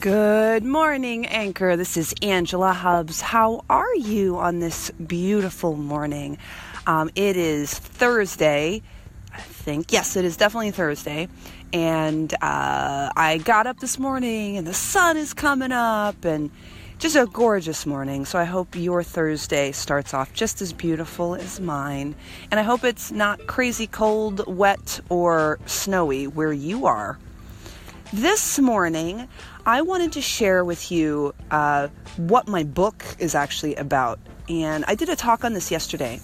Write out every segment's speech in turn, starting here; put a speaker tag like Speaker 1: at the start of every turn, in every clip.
Speaker 1: Good morning, Anchor. This is Angela Hubbs. How are you on this beautiful morning? Um, it is Thursday, I think. Yes, it is definitely Thursday. And uh, I got up this morning and the sun is coming up and just a gorgeous morning. So I hope your Thursday starts off just as beautiful as mine. And I hope it's not crazy cold, wet, or snowy where you are. This morning, I wanted to share with you uh, what my book is actually about. And I did a talk on this yesterday.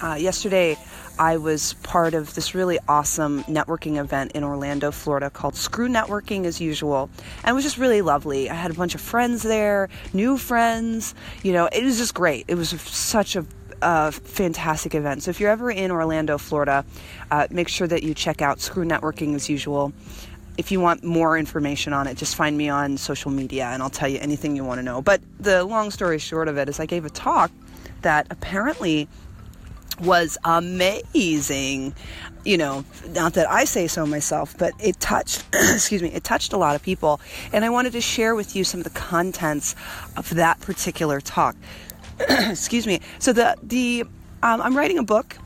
Speaker 1: Uh, yesterday, I was part of this really awesome networking event in Orlando, Florida called Screw Networking as usual. And it was just really lovely. I had a bunch of friends there, new friends. You know, it was just great. It was such a fantastic event. So if you're ever in Orlando, Florida, uh, make sure that you check out Screw Networking as usual if you want more information on it, just find me on social media and I'll tell you anything you want to know. But the long story short of it is, I gave a talk that apparently was amazing. You know, not that I say so myself, but it touched, excuse me, it touched a lot of people. And I wanted to share with you some of the contents of that particular talk. excuse me. So the, the, um, I'm writing a book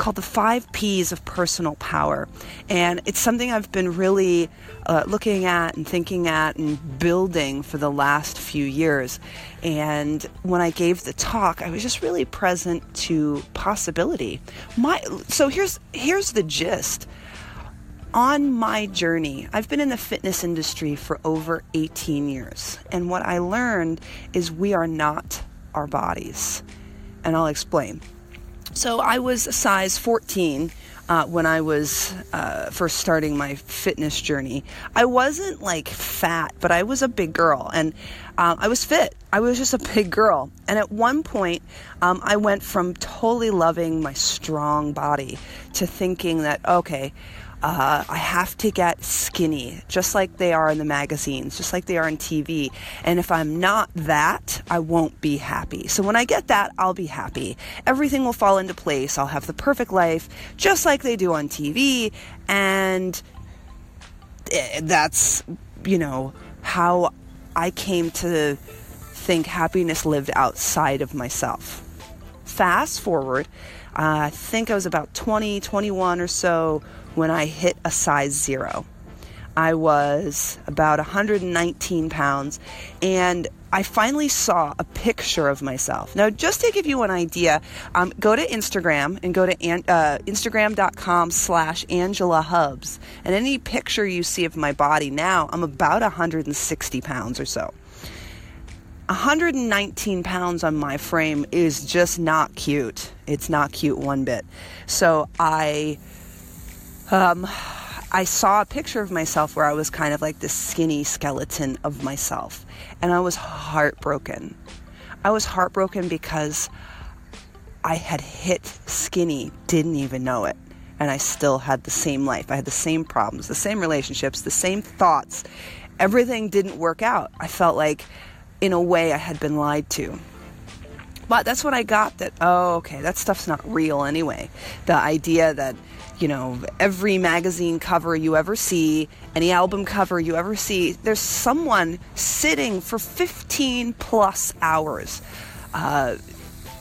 Speaker 1: called The Five P's of Personal Power. And it's something I've been really uh, looking at and thinking at and building for the last few years. And when I gave the talk, I was just really present to possibility. My, so here's, here's the gist on my journey, I've been in the fitness industry for over 18 years. And what I learned is we are not our bodies. And I'll explain. So I was a size 14 uh, when I was uh, first starting my fitness journey. I wasn't like fat, but I was a big girl and uh, I was fit. I was just a big girl. And at one point, um, I went from totally loving my strong body to thinking that, okay, uh, I have to get skinny, just like they are in the magazines, just like they are on TV. And if I'm not that, I won't be happy. So when I get that, I'll be happy. Everything will fall into place. I'll have the perfect life, just like they do on TV. And eh, that's, you know, how I came to think happiness lived outside of myself. Fast forward, uh, I think I was about 20, 21 or so when I hit a size zero. I was about 119 pounds, and I finally saw a picture of myself. Now, just to give you an idea, um, go to Instagram and go to uh, Instagram.com slash Angela Hubbs. And any picture you see of my body now, I'm about 160 pounds or so. 119 pounds on my frame is just not cute. It's not cute one bit. So I um, I saw a picture of myself where I was kind of like this skinny skeleton of myself, and I was heartbroken. I was heartbroken because I had hit skinny, didn't even know it, and I still had the same life. I had the same problems, the same relationships, the same thoughts. Everything didn't work out. I felt like, in a way, I had been lied to. But that's what I got that, oh, okay, that stuff's not real anyway. The idea that you know, every magazine cover you ever see, any album cover you ever see, there's someone sitting for 15 plus hours uh,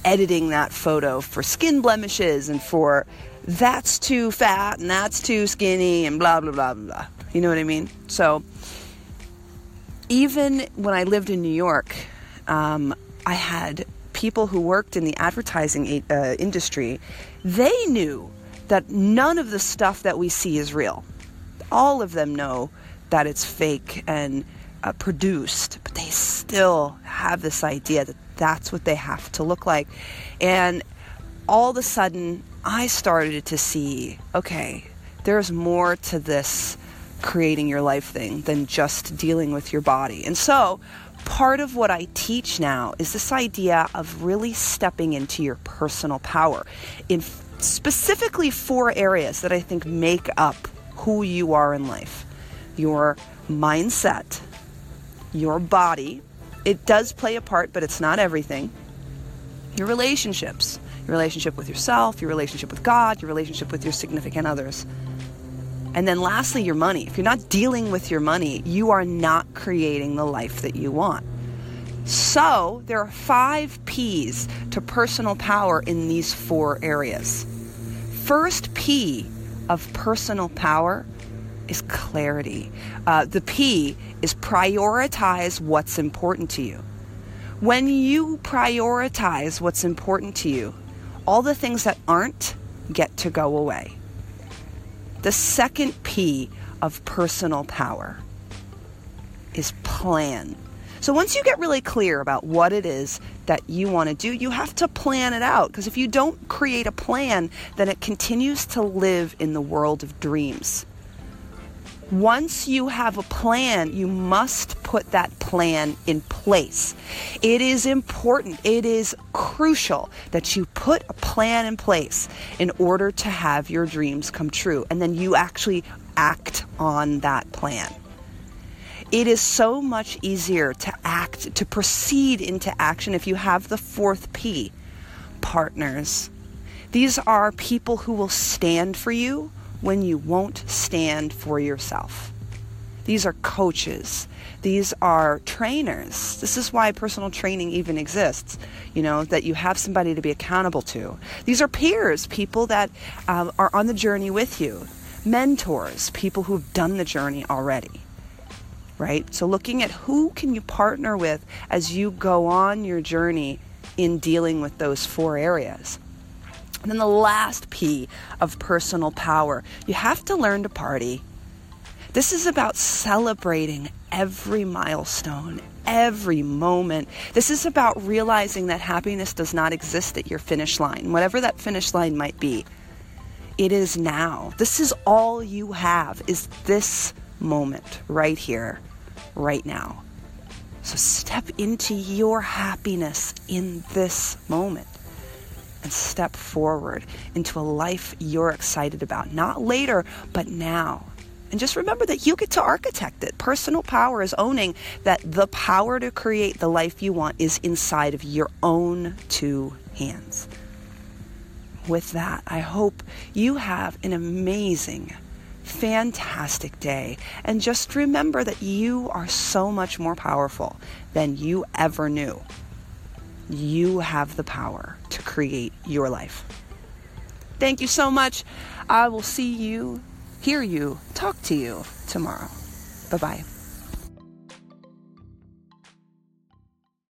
Speaker 1: editing that photo for skin blemishes and for that's too fat and that's too skinny and blah, blah, blah, blah. You know what I mean? So, even when I lived in New York, um, I had people who worked in the advertising uh, industry, they knew that none of the stuff that we see is real. All of them know that it's fake and uh, produced, but they still have this idea that that's what they have to look like. And all of a sudden, I started to see okay, there's more to this creating your life thing than just dealing with your body. And so, part of what I teach now is this idea of really stepping into your personal power in specifically four areas that I think make up who you are in life your mindset, your body. It does play a part, but it's not everything. Your relationships, your relationship with yourself, your relationship with God, your relationship with your significant others. And then lastly, your money. If you're not dealing with your money, you are not creating the life that you want. So, there are five P's to personal power in these four areas. First P of personal power is clarity. Uh, the P is prioritize what's important to you. When you prioritize what's important to you, all the things that aren't get to go away. The second P of personal power is plan. So once you get really clear about what it is that you want to do, you have to plan it out. Because if you don't create a plan, then it continues to live in the world of dreams. Once you have a plan, you must put that plan in place. It is important, it is crucial that you put a plan in place in order to have your dreams come true. And then you actually act on that plan. It is so much easier to act, to proceed into action if you have the fourth P partners. These are people who will stand for you when you won't stand for yourself. These are coaches. These are trainers. This is why personal training even exists, you know, that you have somebody to be accountable to. These are peers, people that um, are on the journey with you, mentors, people who've done the journey already. Right? So looking at who can you partner with as you go on your journey in dealing with those four areas. And then the last P of personal power you have to learn to party. This is about celebrating every milestone, every moment. This is about realizing that happiness does not exist at your finish line, whatever that finish line might be. It is now. This is all you have is this moment right here, right now. So step into your happiness in this moment and step forward into a life you're excited about. Not later, but now. And just remember that you get to architect it. Personal power is owning that the power to create the life you want is inside of your own two hands. With that, I hope you have an amazing, fantastic day. And just remember that you are so much more powerful than you ever knew. You have the power to create your life. Thank you so much. I will see you, hear you, talk to you tomorrow. Bye bye.